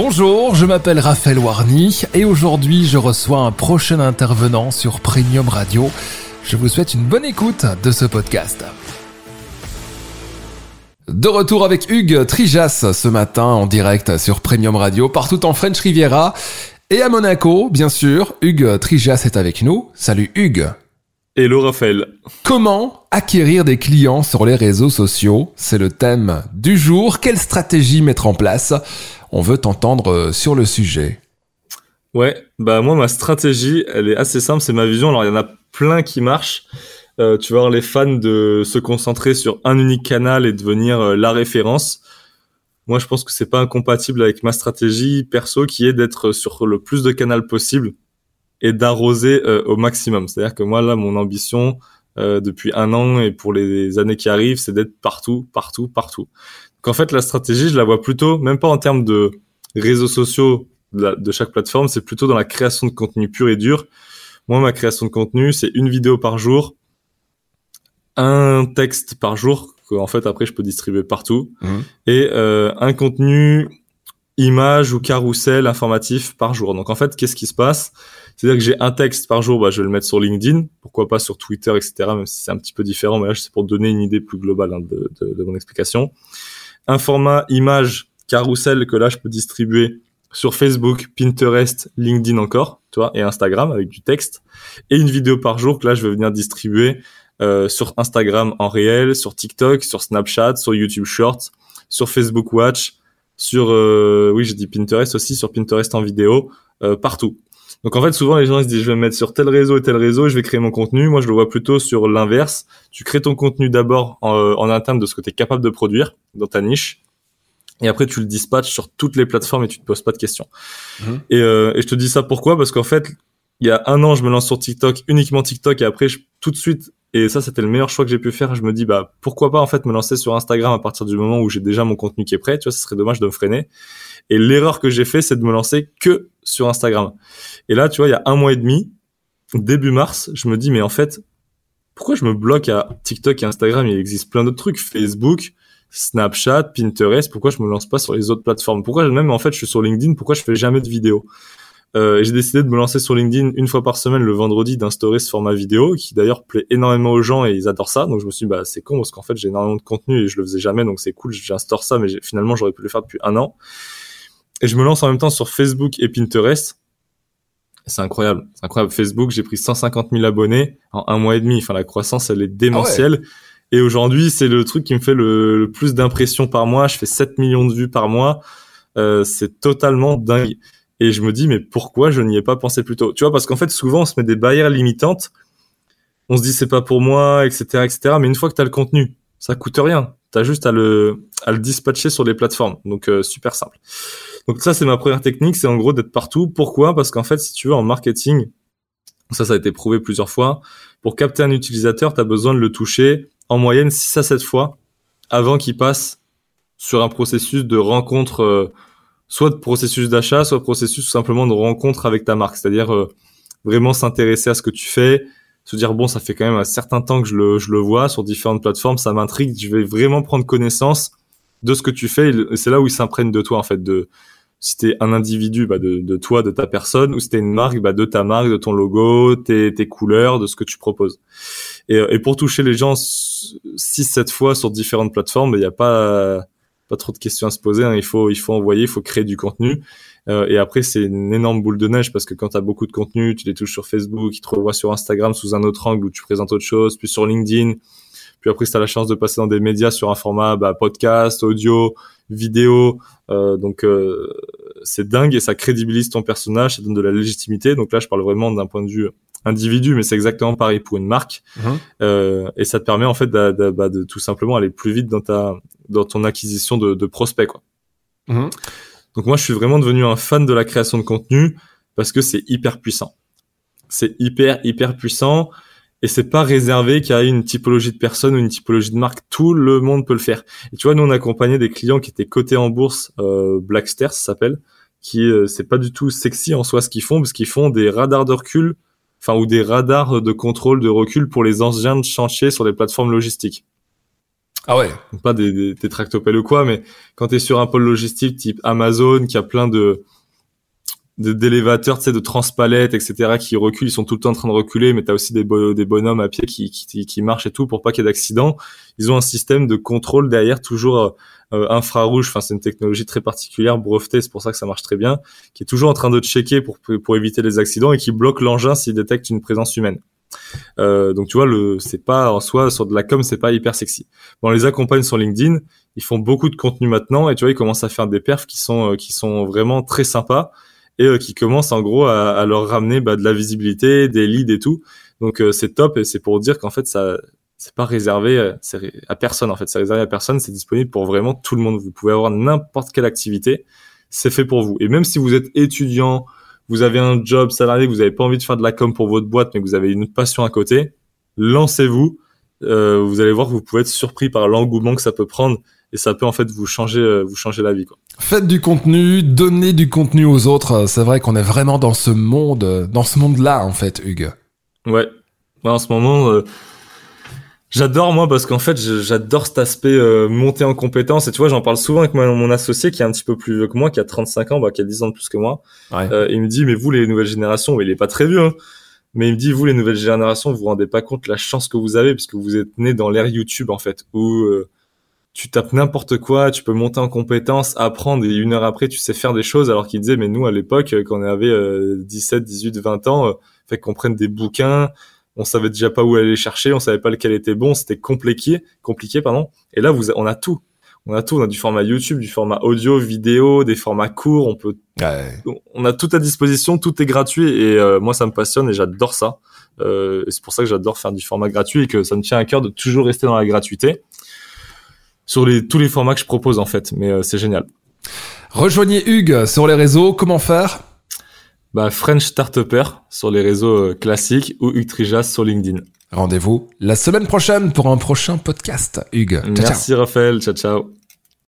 Bonjour, je m'appelle Raphaël Warny et aujourd'hui je reçois un prochain intervenant sur Premium Radio. Je vous souhaite une bonne écoute de ce podcast. De retour avec Hugues Trijas ce matin en direct sur Premium Radio partout en French Riviera et à Monaco, bien sûr. Hugues Trijas est avec nous. Salut Hugues. Hello Raphaël. Comment acquérir des clients sur les réseaux sociaux? C'est le thème du jour. Quelle stratégie mettre en place? On veut t'entendre sur le sujet. Ouais, bah moi ma stratégie, elle est assez simple, c'est ma vision. Alors il y en a plein qui marchent. Euh, tu voir les fans de se concentrer sur un unique canal et devenir euh, la référence. Moi, je pense que c'est pas incompatible avec ma stratégie perso qui est d'être sur le plus de canal possible et d'arroser euh, au maximum. C'est-à-dire que moi là, mon ambition depuis un an et pour les années qui arrivent, c'est d'être partout, partout, partout. Donc en fait, la stratégie, je la vois plutôt, même pas en termes de réseaux sociaux de, de chaque plateforme, c'est plutôt dans la création de contenu pur et dur. Moi, ma création de contenu, c'est une vidéo par jour, un texte par jour que en fait après je peux distribuer partout mmh. et euh, un contenu image ou carrousel informatif par jour. Donc en fait, qu'est-ce qui se passe? C'est-à-dire que j'ai un texte par jour, bah, je vais le mettre sur LinkedIn, pourquoi pas sur Twitter, etc. Même si c'est un petit peu différent, mais là c'est pour donner une idée plus globale hein, de, de, de, mon explication. Un format image carrousel que là je peux distribuer sur Facebook, Pinterest, LinkedIn encore, tu vois, et Instagram avec du texte, et une vidéo par jour que là je vais venir distribuer euh, sur Instagram en réel, sur TikTok, sur Snapchat, sur YouTube Shorts, sur Facebook Watch, sur euh, oui j'ai dit Pinterest aussi, sur Pinterest en vidéo, euh, partout. Donc en fait souvent les gens ils se disent je vais me mettre sur tel réseau et tel réseau et je vais créer mon contenu. Moi je le vois plutôt sur l'inverse. Tu crées ton contenu d'abord en, en interne de ce que tu es capable de produire dans ta niche. Et après, tu le dispatches sur toutes les plateformes et tu te poses pas de questions. Mmh. Et, euh, et, je te dis ça pourquoi? Parce qu'en fait, il y a un an, je me lance sur TikTok, uniquement TikTok, et après, je, tout de suite, et ça, c'était le meilleur choix que j'ai pu faire. Je me dis, bah, pourquoi pas en fait me lancer sur Instagram à partir du moment où j'ai déjà mon contenu qui est prêt. Tu vois, ce serait dommage de me freiner. Et l'erreur que j'ai fait, c'est de me lancer que sur Instagram. Et là, tu vois, il y a un mois et demi, début mars, je me dis, mais en fait, pourquoi je me bloque à TikTok et Instagram? Il existe plein d'autres trucs, Facebook, Snapchat, Pinterest. Pourquoi je me lance pas sur les autres plateformes? Pourquoi même en fait, je suis sur LinkedIn Pourquoi je fais jamais de vidéos? Euh, j'ai décidé de me lancer sur LinkedIn une fois par semaine le vendredi d'instaurer ce format vidéo qui d'ailleurs plaît énormément aux gens et ils adorent ça. Donc je me suis dit, bah c'est con parce qu'en fait j'ai énormément de contenu et je le faisais jamais donc c'est cool, j'instaure ça mais finalement j'aurais pu le faire depuis un an. Et je me lance en même temps sur Facebook et Pinterest. C'est incroyable, c'est incroyable. Facebook, j'ai pris 150 000 abonnés en un mois et demi. Enfin la croissance elle est démentielle. Ah et aujourd'hui c'est le truc qui me fait le, le plus d'impressions par mois. Je fais 7 millions de vues par mois. Euh, c'est totalement dingue. Et je me dis, mais pourquoi je n'y ai pas pensé plus tôt? Tu vois, parce qu'en fait, souvent, on se met des barrières limitantes. On se dit, c'est pas pour moi, etc., etc. Mais une fois que tu as le contenu, ça coûte rien. Tu as juste à le, à le dispatcher sur les plateformes. Donc, euh, super simple. Donc, ça, c'est ma première technique. C'est en gros d'être partout. Pourquoi? Parce qu'en fait, si tu veux, en marketing, ça, ça a été prouvé plusieurs fois. Pour capter un utilisateur, tu as besoin de le toucher en moyenne 6 à 7 fois avant qu'il passe sur un processus de rencontre euh, soit de processus d'achat, soit de processus simplement de rencontre avec ta marque. C'est-à-dire euh, vraiment s'intéresser à ce que tu fais, se dire bon, ça fait quand même un certain temps que je le, je le vois sur différentes plateformes, ça m'intrigue, je vais vraiment prendre connaissance de ce que tu fais. Et c'est là où ils s'imprègnent de toi en fait, de si t'es un individu, bah de, de toi, de ta personne, ou si t'es une marque, bah de ta marque, de ton logo, tes, tes couleurs, de ce que tu proposes. Et, et pour toucher les gens 6-7 fois sur différentes plateformes, il n'y a pas pas trop de questions à se poser. Hein. Il faut, il faut envoyer, il faut créer du contenu. Euh, et après, c'est une énorme boule de neige parce que quand tu as beaucoup de contenu, tu les touches sur Facebook, ils te revoient sur Instagram sous un autre angle où tu présentes autre chose, puis sur LinkedIn. Puis après, si tu la chance de passer dans des médias sur un format bah, podcast, audio, vidéo, euh, donc euh, c'est dingue et ça crédibilise ton personnage, ça donne de la légitimité. Donc là, je parle vraiment d'un point de vue individu, mais c'est exactement pareil pour une marque. Mmh. Euh, et ça te permet en fait de, de, bah, de, tout simplement aller plus vite dans ta dans ton acquisition de, de prospects quoi. Mmh. Donc moi je suis vraiment devenu un fan de la création de contenu parce que c'est hyper puissant. C'est hyper hyper puissant et c'est pas réservé qu'à une typologie de personne ou une typologie de marque. Tout le monde peut le faire. Et tu vois nous on accompagnait des clients qui étaient cotés en bourse, euh, Blackster ça s'appelle, qui euh, c'est pas du tout sexy en soi ce qu'ils font parce qu'ils font des radars de recul enfin ou des radars de contrôle de recul pour les engins de chantier sur les plateformes logistiques. Ah ouais. pas des, des, des tractopelles ou quoi, mais quand tu es sur un pôle logistique type Amazon, qui a plein de d'élévateurs, tu sais, de transpalettes, etc., qui reculent, ils sont tout le temps en train de reculer, mais tu as aussi des, des bonhommes à pied qui, qui, qui marchent et tout pour pas qu'il y ait d'accident. Ils ont un système de contrôle derrière, toujours euh, infrarouge, enfin c'est une technologie très particulière, brevetée, c'est pour ça que ça marche très bien, qui est toujours en train de checker pour, pour éviter les accidents et qui bloque l'engin s'il détecte une présence humaine. Euh, donc tu vois, le c'est pas en soi sur de la com, c'est pas hyper sexy. Bon, on les accompagne sur LinkedIn, ils font beaucoup de contenu maintenant et tu vois, ils commencent à faire des perfs qui sont euh, qui sont vraiment très sympas et euh, qui commence en gros à, à leur ramener bah, de la visibilité, des leads et tout. Donc euh, c'est top et c'est pour dire qu'en fait ça c'est pas réservé euh, à personne en fait, c'est réservé à personne, c'est disponible pour vraiment tout le monde. Vous pouvez avoir n'importe quelle activité, c'est fait pour vous. Et même si vous êtes étudiant, vous avez un job salarié, vous n'avez pas envie de faire de la com pour votre boîte, mais vous avez une passion à côté, lancez-vous. Euh, vous allez voir que vous pouvez être surpris par l'engouement que ça peut prendre et ça peut en fait vous changer euh, vous changer la vie quoi. Faites du contenu, donnez du contenu aux autres. C'est vrai qu'on est vraiment dans ce monde, dans ce monde-là en fait, Hugues. Ouais. en ce moment, euh, j'adore moi parce qu'en fait, j'adore cet aspect euh, monter en compétence. Et tu vois, j'en parle souvent avec mon, associé qui est un petit peu plus vieux que moi, qui a 35 ans, bah, qui a 10 ans de plus que moi. Ouais. il me dit, mais vous les nouvelles générations, il est pas très vieux. Hein, mais il me dit, vous les nouvelles générations, vous vous rendez pas compte la chance que vous avez parce que vous êtes né dans l'ère YouTube en fait, où tu tapes n'importe quoi, tu peux monter en compétence, apprendre et une heure après tu sais faire des choses alors qu'il disait mais nous à l'époque quand on avait 17, 18, 20 ans, euh, fait qu'on prenne des bouquins, on savait déjà pas où aller chercher, on savait pas lequel était bon, c'était compliqué, compliqué pardon. Et là vous on a tout. On a tout, on a du format YouTube, du format audio, vidéo, des formats courts, on peut on a tout à disposition, tout est gratuit et euh, moi ça me passionne et j'adore ça. Euh, c'est pour ça que j'adore faire du format gratuit et que ça me tient à cœur de toujours rester dans la gratuité sur les, tous les formats que je propose en fait. Mais euh, c'est génial. Rejoignez Hugues sur les réseaux. Comment faire? Bah, French Startupper sur les réseaux euh, classiques ou Hugues Trijas sur LinkedIn. Rendez-vous la semaine prochaine pour un prochain podcast, Hugues. Merci Raphaël. Ciao, ciao.